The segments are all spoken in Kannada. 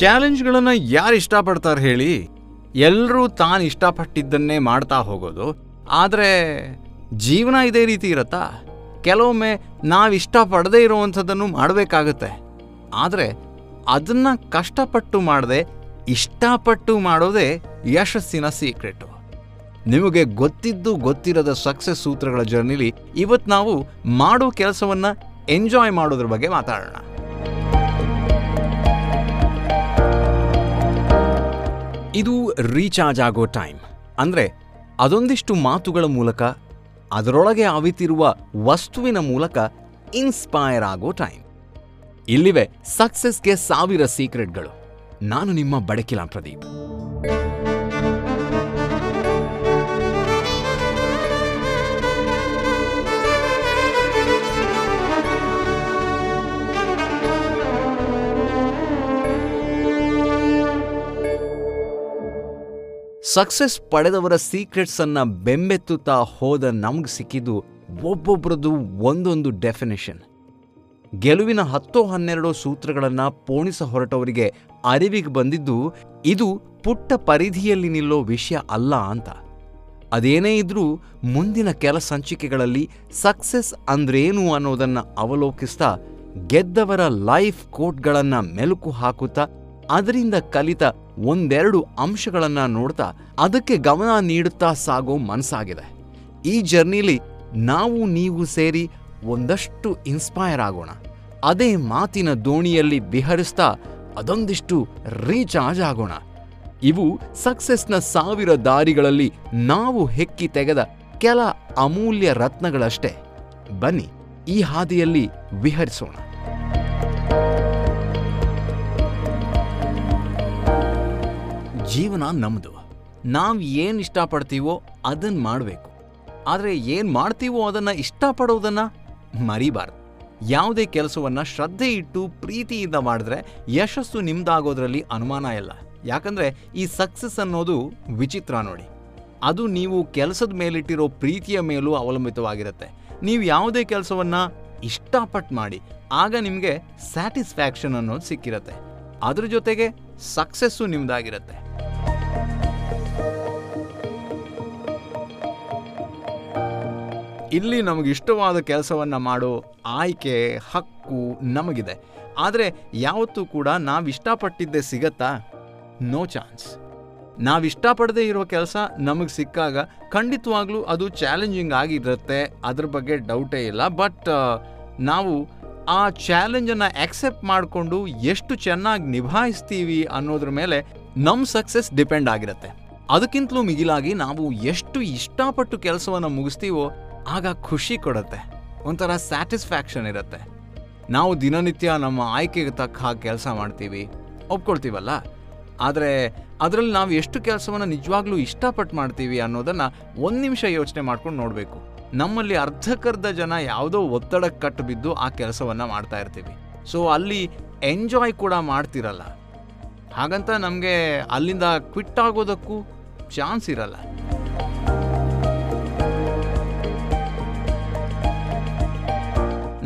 ಚಾಲೆಂಜ್ಗಳನ್ನು ಯಾರು ಇಷ್ಟಪಡ್ತಾರೆ ಹೇಳಿ? ಎಲ್ಲರೂ ತಾನು ಇಷ್ಟಪಟ್ಟಿದ್ದನ್ನೇ ಮಾಡ್ತಾ ಹೋಗೋದು. ಆದರೆ ಜೀವನ ಇದೇ ರೀತಿ ಇರತ್ತಾ? ಕೆಲವೊಮ್ಮೆ ನಾವು ಇಷ್ಟಪಡದೇ ಇರುವಂಥದ್ದನ್ನು ಮಾಡಬೇಕಾಗತ್ತೆ. ಆದರೆ ಅದನ್ನು ಕಷ್ಟಪಟ್ಟು ಮಾಡದೆ, ಇಷ್ಟಪಟ್ಟು ಮಾಡೋದೇ ಯಶಸ್ಸಿನ ಸೀಕ್ರೆಟು. ನಿಮಗೆ ಗೊತ್ತಿದ್ದು ಗೊತ್ತಿರದ ಸಕ್ಸಸ್ ಸೂತ್ರಗಳ ಜರ್ನಿಲಿ ಇವತ್ತು ನಾವು ಮಾಡೋ ಕೆಲಸವನ್ನು ಎಂಜಾಯ್ ಮಾಡೋದ್ರ ಬಗ್ಗೆ ಮಾತಾಡೋಣ. ಇದು ರೀಚಾರ್ಜ್ ಆಗೋ ಟೈಮ್ ಅಂದರೆ ಅದೊಂದಿಷ್ಟು ಮಾತುಗಳ ಮೂಲಕ, ಅದರೊಳಗೆ ಅವಿತಿರುವ ವಸ್ತುವಿನ ಮೂಲಕ ಇನ್ಸ್ಪೈರ್ ಆಗೋ ಟೈಮ್ ಇಲ್ಲಿವೆ ಸಕ್ಸಸ್ಗೆ ಸಾವಿರ ಸೀಕ್ರೆಟ್ಗಳು ನಾನು ನಿಮ್ಮ ಬಡಕಿಲಾ ಪ್ರದೀಪ್. ಸಕ್ಸಸ್ ಪಡೆದವರ ಸೀಕ್ರೆಟ್ಸ್ ಅನ್ನ ಬೆಂಬೆತ್ತುತ್ತಾ ಹೋದ ನಮ್ಗೆ ಸಿಕ್ಕಿದ್ದು ಒಬ್ಬೊಬ್ಬರದ್ದು ಒಂದೊಂದು ಡೆಫಿನೇಷನ್ ಗೆಲುವಿನ ಹತ್ತೋ ಹನ್ನೆರಡೋ ಸೂತ್ರಗಳನ್ನ ಪೋಣಿಸ ಹೊರಟವರಿಗೆ ಅರಿವಿಗೆ ಬಂದಿದ್ದು ಇದು ಪುಟ್ಟ ಪರಿಧಿಯಲ್ಲಿ ನಿಲ್ಲೋ ವಿಷಯ ಅಲ್ಲ ಅಂತ. ಅದೇನೇ ಇದ್ರೂ ಮುಂದಿನ ಕೆಲ ಸಂಚಿಕೆಗಳಲ್ಲಿ ಸಕ್ಸಸ್ ಅಂದ್ರೇನು ಅನ್ನೋದನ್ನ ಅವಲೋಕಿಸ್ತಾ ಗೆದ್ದವರ ಲೈಫ್ ಕೋಟ್ಗಳನ್ನ ಮೆಲುಕು ಹಾಕುತ್ತಾ ಅದರಿಂದ ಕಲಿತ ಒಂದೆರಡು ಅಂಶಗಳನ್ನು ನೋಡ್ತಾ ಅದಕ್ಕೆ ಗಮನ ನೀಡುತ್ತಾ ಸಾಗೋ ಮನಸ್ಸಾಗಿದೆ. ಈ ಜರ್ನಿಲಿ ನಾವು ನೀವು ಸೇರಿ ಒಂದಷ್ಟು ಇನ್ಸ್ಪೈರ್ ಆಗೋಣ. ಅದೇ ಮಾತಿನ ದೋಣಿಯಲ್ಲಿ ಬಿಹರಿಸ್ತಾ ಅದೊಂದಿಷ್ಟು ರೀಚಾರ್ಜ್ ಆಗೋಣ. ಇವು ಸಕ್ಸಸ್ನ ಸಾವಿರ ದಾರಿಗಳಲ್ಲಿ ನಾವು ಹೆಕ್ಕಿ ತೆಗೆದ ಕೆಲ ಅಮೂಲ್ಯ ರತ್ನಗಳಷ್ಟೇ. ಬನ್ನಿ, ಈ ಹಾದಿಯಲ್ಲಿ ವಿಹರಿಸೋಣ. ಜೀವನ ನಮ್ಮದು ನಾವು ಏನು ಇಷ್ಟಪಡ್ತೀವೋ ಅದನ್ನು ಮಾಡಬೇಕು. ಆದರೆ ಏನು ಮಾಡ್ತೀವೋ ಅದನ್ನು ಇಷ್ಟಪಡೋದನ್ನು ಮರಿಬಾರ್ದು. ಯಾವುದೇ ಕೆಲಸವನ್ನು ಶ್ರದ್ಧೆ ಇಟ್ಟು ಪ್ರೀತಿಯಿಂದ ಮಾಡಿದ್ರೆ ಯಶಸ್ಸು ನಿಮ್ದಾಗೋದ್ರಲ್ಲಿ ಅನುಮಾನ ಇಲ್ಲ. ಯಾಕಂದರೆ ಈ ಸಕ್ಸಸ್ ಅನ್ನೋದು ವಿಚಿತ್ರ ನೋಡಿ. ಅದು ನೀವು ಕೆಲಸದ ಮೇಲಿಟ್ಟಿರೋ ಪ್ರೀತಿಯ ಮೇಲೂ ಅವಲಂಬಿತವಾಗಿರುತ್ತೆ. ನೀವು ಯಾವುದೇ ಕೆಲಸವನ್ನು ಇಷ್ಟಪಟ್ಟು ಮಾಡಿ, ಆಗ ನಿಮಗೆ ಸ್ಯಾಟಿಸ್ಫ್ಯಾಕ್ಷನ್ ಅನ್ನೋದು ಸಿಕ್ಕಿರುತ್ತೆ. ಅದ್ರ ಜೊತೆಗೆ ಸಕ್ಸಸ್ಸು ನಿಮ್ದಾಗಿರುತ್ತೆ. ಇಲ್ಲಿ ನಮಗೆ ಇಷ್ಟವಾದ ಕೆಲಸವನ್ನು ಮಾಡೋ ಆಯ್ಕೆ, ಹಕ್ಕು ನಮಗಿದೆ. ಆದರೆ ಯಾವತ್ತೂ ಕೂಡ ನಾವು ಇಷ್ಟಪಟ್ಟಿದ್ದೇ ಸಿಗತ್ತಾ? ನೋ ಚಾನ್ಸ್ ನಾವು ಇಷ್ಟಪಡದೇ ಇರೋ ಕೆಲಸ ನಮಗೆ ಸಿಕ್ಕಾಗ ಖಂಡಿತವಾಗ್ಲೂ ಅದು ಚಾಲೆಂಜಿಂಗ್ ಆಗಿರುತ್ತೆ. ಅದ್ರ ಬಗ್ಗೆ ಡೌಟೇ ಇಲ್ಲ. ಬಟ್ ನಾವು ಆ ಚಾಲೆಂಜನ್ನು ಆಕ್ಸೆಪ್ಟ್ ಮಾಡಿಕೊಂಡು ಎಷ್ಟು ಚೆನ್ನಾಗಿ ನಿಭಾಯಿಸ್ತೀವಿ ಅನ್ನೋದ್ರ ಮೇಲೆ ನಮ್ಮ ಸಕ್ಸಸ್ ಡಿಪೆಂಡ್ ಆಗಿರುತ್ತೆ. ಅದಕ್ಕಿಂತಲೂ ಮಿಗಿಲಾಗಿ ನಾವು ಎಷ್ಟು ಇಷ್ಟಪಟ್ಟು ಕೆಲಸವನ್ನು ಮುಗಿಸ್ತೀವೋ ಆಗ ಖುಷಿ ಕೊಡುತ್ತೆ. ಒಂಥರ ಸ್ಯಾಟಿಸ್ಫ್ಯಾಕ್ಷನ್ ಇರುತ್ತೆ. ನಾವು ದಿನನಿತ್ಯ ನಮ್ಮ ಆಯ್ಕೆಗೆ ತಕ್ಕ ಹಾಗೆ ಕೆಲಸ ಮಾಡ್ತೀವಿ, ಒಪ್ಕೊಳ್ತೀವಲ್ಲ? ಆದರೆ ಅದರಲ್ಲಿ ನಾವು ಎಷ್ಟು ಕೆಲಸವನ್ನು ನಿಜವಾಗ್ಲೂ ಇಷ್ಟಪಟ್ಟು ಮಾಡ್ತೀವಿ ಅನ್ನೋದನ್ನು ಒಂದು ನಿಮಿಷ ಯೋಚನೆ ಮಾಡ್ಕೊಂಡು ನೋಡಬೇಕು. ನಮ್ಮಲ್ಲಿ ಅರ್ಧಕ್ಕರ್ಧ ಜನ ಯಾವುದೋ ಒತ್ತಡಕ್ಕೆ ಕಟ್ಟು ಬಿದ್ದು ಆ ಕೆಲಸವನ್ನು ಮಾಡ್ತಾ ಇರ್ತೀವಿ. ಸೊ ಅಲ್ಲಿ ಎಂಜಾಯ್ ಕೂಡ ಮಾಡ್ತಿರಲ್ಲ. ಹಾಗಂತ ನಮಗೆ ಅಲ್ಲಿಂದ ಕ್ವಿಟ್ ಆಗೋದಕ್ಕೂ ಚಾನ್ಸ್ ಇರಲ್ಲ.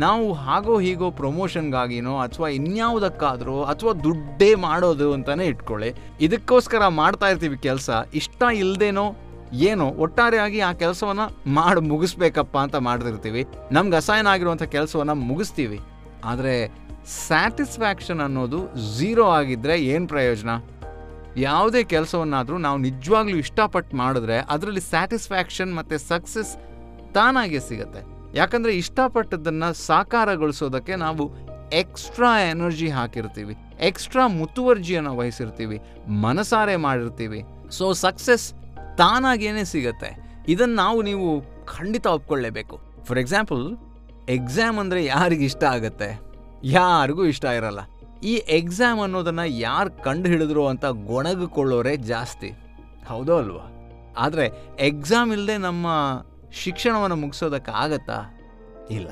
ನಾವು ಹಾಗೋ ಹೀಗೋ ಪ್ರಮೋಷನ್ಗಾಗಿನೋ ಅಥವಾ ಇನ್ಯಾವುದಕ್ಕಾದರೂ ಅಥವಾ ದುಡ್ಡೇ ಮಾಡೋದು ಅಂತಲೇ ಇಟ್ಕೊಳ್ಳಿ. ಇದಕ್ಕೋಸ್ಕರ ಮಾಡ್ತಾ ಇರ್ತೀವಿ ಕೆಲಸ. ಇಷ್ಟ ಇಲ್ಲದೇನೋ ಏನೋ ಒಟ್ಟಾರೆಯಾಗಿ ಆ ಕೆಲಸವನ್ನು ಮಾಡಿ ಮುಗಿಸ್ಬೇಕಪ್ಪ ಅಂತ ಮಾಡ್ತಿರ್ತೀವಿ. ನಮ್ಗೆ ಅಸೈನ್ ಆಗಿರುವಂಥ ಕೆಲಸವನ್ನು ಮುಗಿಸ್ತೀವಿ. ಆದರೆ ಸ್ಯಾಟಿಸ್ಫ್ಯಾಕ್ಷನ್ ಅನ್ನೋದು ಝೀರೋ ಆಗಿದ್ದರೆ ಏನು ಪ್ರಯೋಜನ? ಯಾವುದೇ ಕೆಲಸವನ್ನಾದರೂ ನಾವು ನಿಜವಾಗ್ಲೂ ಇಷ್ಟಪಟ್ಟು ಮಾಡಿದ್ರೆ ಅದರಲ್ಲಿ ಸ್ಯಾಟಿಸ್ಫ್ಯಾಕ್ಷನ್ ಮತ್ತು ಸಕ್ಸಸ್ ತಾನಾಗೆ ಸಿಗತ್ತೆ. ಯಾಕಂದರೆ ಇಷ್ಟಪಟ್ಟದ್ದನ್ನು ಸಾಕಾರಗೊಳಿಸೋದಕ್ಕೆ ನಾವು ಎಕ್ಸ್ಟ್ರಾ ಎನರ್ಜಿ ಹಾಕಿರ್ತೀವಿ. ಎಕ್ಸ್ಟ್ರಾ ಮುತುವರ್ಜಿಯನ್ನು ವಹಿಸಿರ್ತೀವಿ. ಮನಸಾರೆ ಮಾಡಿರ್ತೀವಿ. ಸೊ ಸಕ್ಸಸ್ ತಾನಾಗೇನೆ ಸಿಗತ್ತೆ. ಇದನ್ನು ನಾವು ನೀವು ಖಂಡಿತ ಒಪ್ಕೊಳ್ಳೇಬೇಕು. ಫಾರ್ ಎಕ್ಸಾಂಪಲ್ ಎಕ್ಸಾಮ್ ಅಂದರೆ ಯಾರಿಗೆ ಇಷ್ಟ ಆಗುತ್ತೆ? ಯಾರಿಗೂ ಇಷ್ಟ ಇರಲ್ಲ. ಈ ಎಕ್ಸಾಮ್ ಅನ್ನೋದನ್ನು ಯಾರು ಕಂಡು ಹಿಡಿದ್ರು ಅಂತ ಗೊಣಗಿಕೊಳ್ಳೋರೆ ಜಾಸ್ತಿ. ಹೌದೋ ಅಲ್ವಾ? ಆದರೆ ಎಕ್ಸಾಮ್ ಇಲ್ಲದೆ ನಮ್ಮ ಶಿಕ್ಷಣವನ್ನು ಮುಗಿಸೋದಕ್ಕಾಗತ್ತಾ? ಇಲ್ಲ.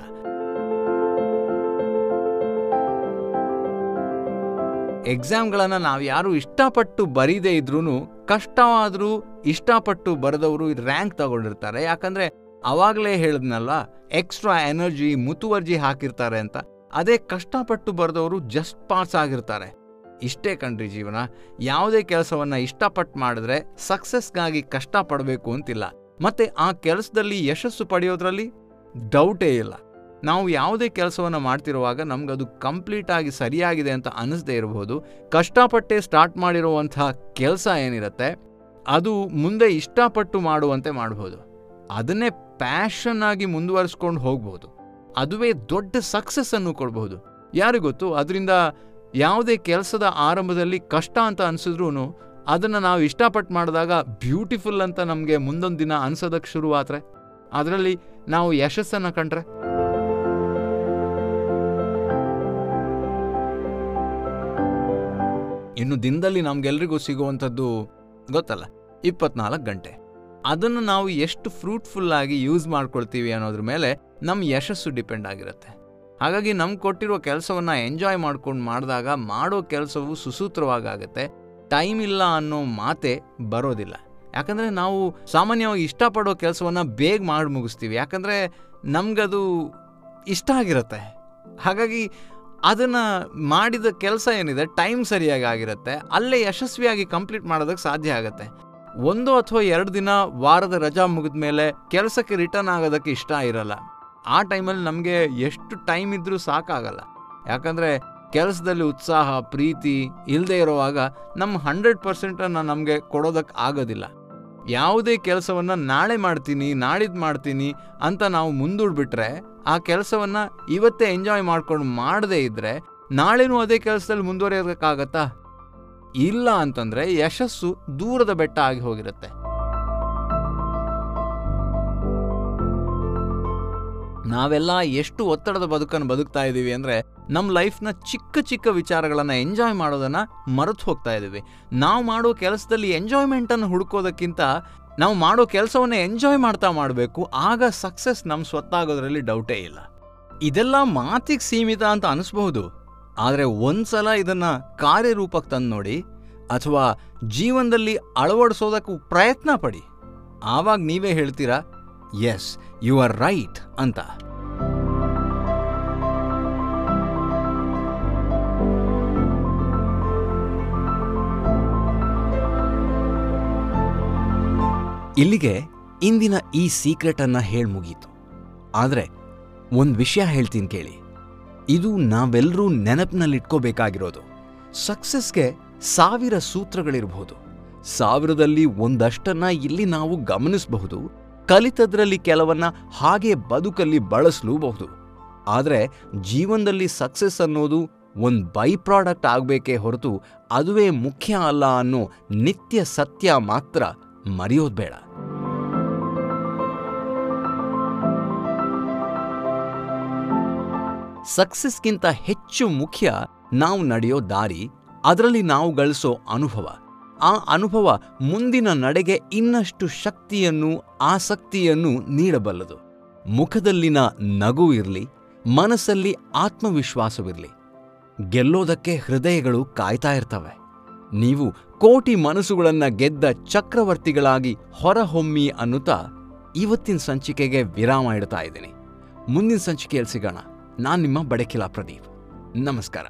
ಎಕ್ಸಾಮ್ಗಳನ್ನು ನಾವು ಯಾರು ಇಷ್ಟಪಟ್ಟು ಬರೀದೇ ಇದ್ರೂ ಕಷ್ಟವಾದರೂ ಇಷ್ಟಪಟ್ಟು ಬರೆದವರು ರ್ಯಾಂಕ್ ತಗೊಂಡಿರ್ತಾರೆ. ಯಾಕಂದರೆ ಅವಾಗಲೇ ಹೇಳಿದ್ನಲ್ಲ, ಎಕ್ಸ್ಟ್ರಾ ಎನರ್ಜಿ ಮುತುವರ್ಜಿ ಹಾಕಿರ್ತಾರೆ ಅಂತ. ಅದೇ ಕಷ್ಟಪಟ್ಟು ಬರೆದವರು ಜಸ್ಟ್ ಪಾಸ್ ಆಗಿರ್ತಾರೆ. ಇಷ್ಟೇ ಕಣ್ರಿ ಜೀವನ. ಯಾವುದೇ ಕೆಲಸವನ್ನು ಇಷ್ಟಪಟ್ಟು ಮಾಡಿದ್ರೆ ಸಕ್ಸಸ್ಗಾಗಿ ಕಷ್ಟಪಡಬೇಕು ಅಂತಿಲ್ಲ. ಮತ್ತೆ ಆ ಕೆಲಸದಲ್ಲಿ ಯಶಸ್ಸು ಪಡೆಯೋದ್ರಲ್ಲಿ ಡೌಟೇ ಇಲ್ಲ. ನಾವು ಯಾವುದೇ ಕೆಲಸವನ್ನು ಮಾಡ್ತಿರುವಾಗ ನಮಗದು ಕಂಪ್ಲೀಟ್ ಆಗಿ ಸರಿಯಾಗಿದೆ ಅಂತ ಅನ್ನಿಸದೇ ಇರಬಹುದು ಕಷ್ಟಪಟ್ಟೆ ಸ್ಟಾರ್ಟ್ ಮಾಡಿರುವಂಥ ಕೆಲಸ ಏನಿರುತ್ತೆ, ಅದು ಮುಂದೆ ಇಷ್ಟಪಟ್ಟು ಮಾಡುವಂತೆ ಮಾಡ್ಬೋದು. ಅದನ್ನೇ ಪ್ಯಾಷನ್ ಆಗಿ ಮುಂದುವರಿಸ್ಕೊಂಡು ಹೋಗ್ಬೋದು. ಅದುವೇ ದೊಡ್ಡ ಸಕ್ಸಸ್ಸನ್ನು ಕೊಡ್ಬೋದು. ಯಾರಿಗೊತ್ತು ಅದರಿಂದ ಯಾವುದೇ ಕೆಲಸದ ಆರಂಭದಲ್ಲಿ ಕಷ್ಟ ಅಂತ ಅನ್ಸಿದ್ರು ಅದನ್ನು ನಾವು ಇಷ್ಟಪಟ್ಟು ಮಾಡಿದಾಗ ಬ್ಯೂಟಿಫುಲ್ ಅಂತ ನಮಗೆ ಮುಂದೊಂದು ದಿನ ಅನ್ಸೋದಕ್ಕೆ ಶುರುವಾದ್ರೆ ಅದರಲ್ಲಿ ನಾವು ಯಶಸ್ಸನ್ನು ಕಂಡ್ರೆ. ಇನ್ನು ದಿನದಲ್ಲಿ ನಮಗೆಲ್ರಿಗೂ ಸಿಗುವಂಥದ್ದು ಗೊತ್ತಲ್ಲ, ಇಪ್ಪತ್ನಾಲ್ಕು ಗಂಟೆ. ಅದನ್ನು ನಾವು ಎಷ್ಟು ಫ್ರೂಟ್ಫುಲ್ ಆಗಿ ಯೂಸ್ ಮಾಡ್ಕೊಳ್ತೀವಿ ಅನ್ನೋದ್ರ ಮೇಲೆ ನಮ್ಮ ಯಶಸ್ಸು ಡಿಪೆಂಡ್ ಆಗಿರುತ್ತೆ. ಹಾಗಾಗಿ ನಮ್ಗೆ ಕೊಟ್ಟಿರೋ ಕೆಲಸವನ್ನು ಎಂಜಾಯ್ ಮಾಡ್ಕೊಂಡು ಮಾಡಿದಾಗ ಮಾಡೋ ಕೆಲಸವು ಸುಸೂತ್ರವಾಗುತ್ತೆ ಟೈಮ್ ಇಲ್ಲ ಅನ್ನೋ ಮಾತೆ ಬರೋದಿಲ್ಲ. ಯಾಕಂದರೆ ನಾವು ಸಾಮಾನ್ಯವಾಗಿ ಇಷ್ಟಪಡೋ ಕೆಲಸವನ್ನು ಬೇಗ ಮಾಡಿ ಮುಗಿಸ್ತೀವಿ. ಯಾಕಂದರೆ ನಮಗದು ಇಷ್ಟ ಆಗಿರುತ್ತೆ. ಹಾಗಾಗಿ ಅದನ್ನು ಮಾಡಿದ ಕೆಲಸ ಏನಿದೆ, ಟೈಮ್ ಸರಿಯಾಗಿ ಆಗಿರುತ್ತೆ. ಅಲ್ಲೇ ಯಶಸ್ವಿಯಾಗಿ ಕಂಪ್ಲೀಟ್ ಮಾಡೋದಕ್ಕೆ ಸಾಧ್ಯ ಆಗುತ್ತೆ. ಒಂದು ಅಥವಾ ಎರಡು ದಿನ ವಾರದ ರಜಾ ಮುಗಿದ ಮೇಲೆ ಕೆಲಸಕ್ಕೆ ರಿಟರ್ನ್ ಆಗೋದಕ್ಕೆ ಇಷ್ಟ ಇರಲ್ಲ. ಆ ಟೈಮಲ್ಲಿ ನಮಗೆ ಎಷ್ಟು ಟೈಮ್ ಇದ್ದರೂ ಸಾಕಾಗಲ್ಲ. ಯಾಕಂದರೆ ಕೆಲಸದಲ್ಲಿ ಉತ್ಸಾಹ, ಪ್ರೀತಿ ಇಲ್ಲದೆ ಇರುವಾಗ ನಮ್ಮ ಹಂಡ್ರೆಡ್ ಪರ್ಸೆಂಟನ್ನು ನಮಗೆ ಕೊಡೋದಕ್ಕೆ ಆಗೋದಿಲ್ಲ. ಯಾವುದೇ ಕೆಲಸವನ್ನು ನಾಳೆ ಮಾಡ್ತೀನಿ ನಾಳಿದ್ದು ಮಾಡ್ತೀನಿ ಅಂತ ನಾವು ಮುಂದೂಡ್ಬಿಟ್ರೆ, ಆ ಕೆಲಸವನ್ನು ಇವತ್ತೇ ಎಂಜಾಯ್ ಮಾಡ್ಕೊಂಡು ಮಾಡದೇ ಇದ್ದರೆ ನಾಳೆನೂ ಅದೇ ಕೆಲಸದಲ್ಲಿ ಮುಂದುವರಿಯೋದಕ್ಕಾಗತ್ತಾ? ಇಲ್ಲ ಅಂತಂದರೆ ಯಶಸ್ಸು ದೂರದ ಬೆಟ್ಟ ಆಗಿ ಹೋಗಿರುತ್ತೆ. ನಾವೆಲ್ಲ ಎಷ್ಟು ಒತ್ತಡದ ಬದುಕನ್ನು ಬದುಕ್ತಾ ಇದ್ದೀವಿ ಅಂದರೆ ನಮ್ಮ ಲೈಫ್ನ ಚಿಕ್ಕ ಚಿಕ್ಕ ವಿಚಾರಗಳನ್ನು ಎಂಜಾಯ್ ಮಾಡೋದನ್ನು ಮರೆತು ಹೋಗ್ತಾ ಇದ್ದೀವಿ. ನಾವು ಮಾಡೋ ಕೆಲಸದಲ್ಲಿ ಎಂಜಾಯ್ಮೆಂಟನ್ನು ಹುಡುಕೋದಕ್ಕಿಂತ ನಾವು ಮಾಡೋ ಕೆಲಸವನ್ನು ಎಂಜಾಯ್ ಮಾಡ್ತಾ ಮಾಡಬೇಕು. ಆಗ ಸಕ್ಸಸ್ ನಮ್ಮ ಸ್ವತ್ತಾಗೋದ್ರಲ್ಲಿ ಡೌಟೇ ಇಲ್ಲ. ಇದೆಲ್ಲ ಮಾತಿಗೆ ಸೀಮಿತ ಅಂತ ಅನಿಸ್ಬಹುದು. ಆದರೆ ಒಂದ್ಸಲ ಇದನ್ನು ಕಾರ್ಯರೂಪಕ್ಕೆ ತಂದು ನೋಡಿ, ಅಥವಾ ಜೀವನದಲ್ಲಿ ಅಳವಡಿಸೋದಕ್ಕೂ ಪ್ರಯತ್ನ ಪಡಿ. ಆವಾಗ ನೀವೇ ಹೇಳ್ತೀರಾ ಎಸ್ ಯು ಆರ್ ರೈಟ್ ಅಂತ ಇಲ್ಲಿಗೆ ಇಂದಿನ ಈ ಸೀಕ್ರೆಟನ್ನು ಹೇಳಿ ಮುಗೀತು. ಆದರೆ ಒಂದು ವಿಷಯ ಹೇಳ್ತೀನಿ ಕೇಳಿ. ಇದು ನಾವೆಲ್ಲರೂ ನೆನಪಿನಲ್ಲಿಟ್ಕೋಬೇಕಾಗಿರೋದು. ಸಕ್ಸಸ್ಗೆ ಸಾವಿರ ಸೂತ್ರಗಳಿರಬಹುದು ಸಾವಿರದಲ್ಲಿ ಒಂದಷ್ಟನ್ನು ಇಲ್ಲಿ ನಾವು ಗಮನಿಸಬಹುದು ಕಲಿತದ್ರಲ್ಲಿ ಕೆಲವನ್ನ ಹಾಗೆ ಬದುಕಲ್ಲಿ ಬಳಸಲೂಬಹುದು. ಆದರೆ ಜೀವನದಲ್ಲಿ ಸಕ್ಸಸ್ ಅನ್ನೋದು ಒಂದು ಬೈ ಪ್ರಾಡಕ್ಟ್ ಆಗಬೇಕೇ ಹೊರತು ಅದುವೇ ಮುಖ್ಯ ಅಲ್ಲ ಅನ್ನೋ ನಿತ್ಯ ಸತ್ಯ ಮಾತ್ರ ಮರೆಯೋದು ಬೇಡ. ಸಕ್ಸಸ್ಗಿಂತ ಹೆಚ್ಚು ಮುಖ್ಯ ನಾವು ನಡೆಯೋ ದಾರಿ, ಅದರಲ್ಲಿ ನಾವು ಗಳಿಸೋ ಅನುಭವ. ಆ ಅನುಭವ ಮುಂದಿನ ನಡೆಗೆ ಇನ್ನಷ್ಟು ಶಕ್ತಿಯನ್ನು ಆಸಕ್ತಿಯನ್ನು ನೀಡಬಲ್ಲದು. ಮುಖದಲ್ಲಿನ ನಗು ಇರಲಿ, ಮನಸ್ಸಲ್ಲಿ ಆತ್ಮವಿಶ್ವಾಸವಿರಲಿ. ಗೆಲ್ಲೋದಕ್ಕೆ ಹೃದಯಗಳು ಕಾಯ್ತಾ ಇರ್ತವೆ. ನೀವು ಕೋಟಿ ಮನಸ್ಸುಗಳನ್ನು ಗೆದ್ದ ಚಕ್ರವರ್ತಿಗಳಾಗಿ ಹೊರಹೊಮ್ಮಿ ಅನ್ನುತ್ತಾ ಇವತ್ತಿನ ಸಂಚಿಕೆಗೆ ವಿರಾಮ ಇಡ್ತಾ ಇದ್ದೀನಿ. ಮುಂದಿನ ಸಂಚಿಕೆಯಲ್ಲಿ ಸಿಗೋಣ. ನಾನು ನಿಮ್ಮ ಬಡಕಿಲಾ ಪ್ರದೀಪ್. ನಮಸ್ಕಾರ.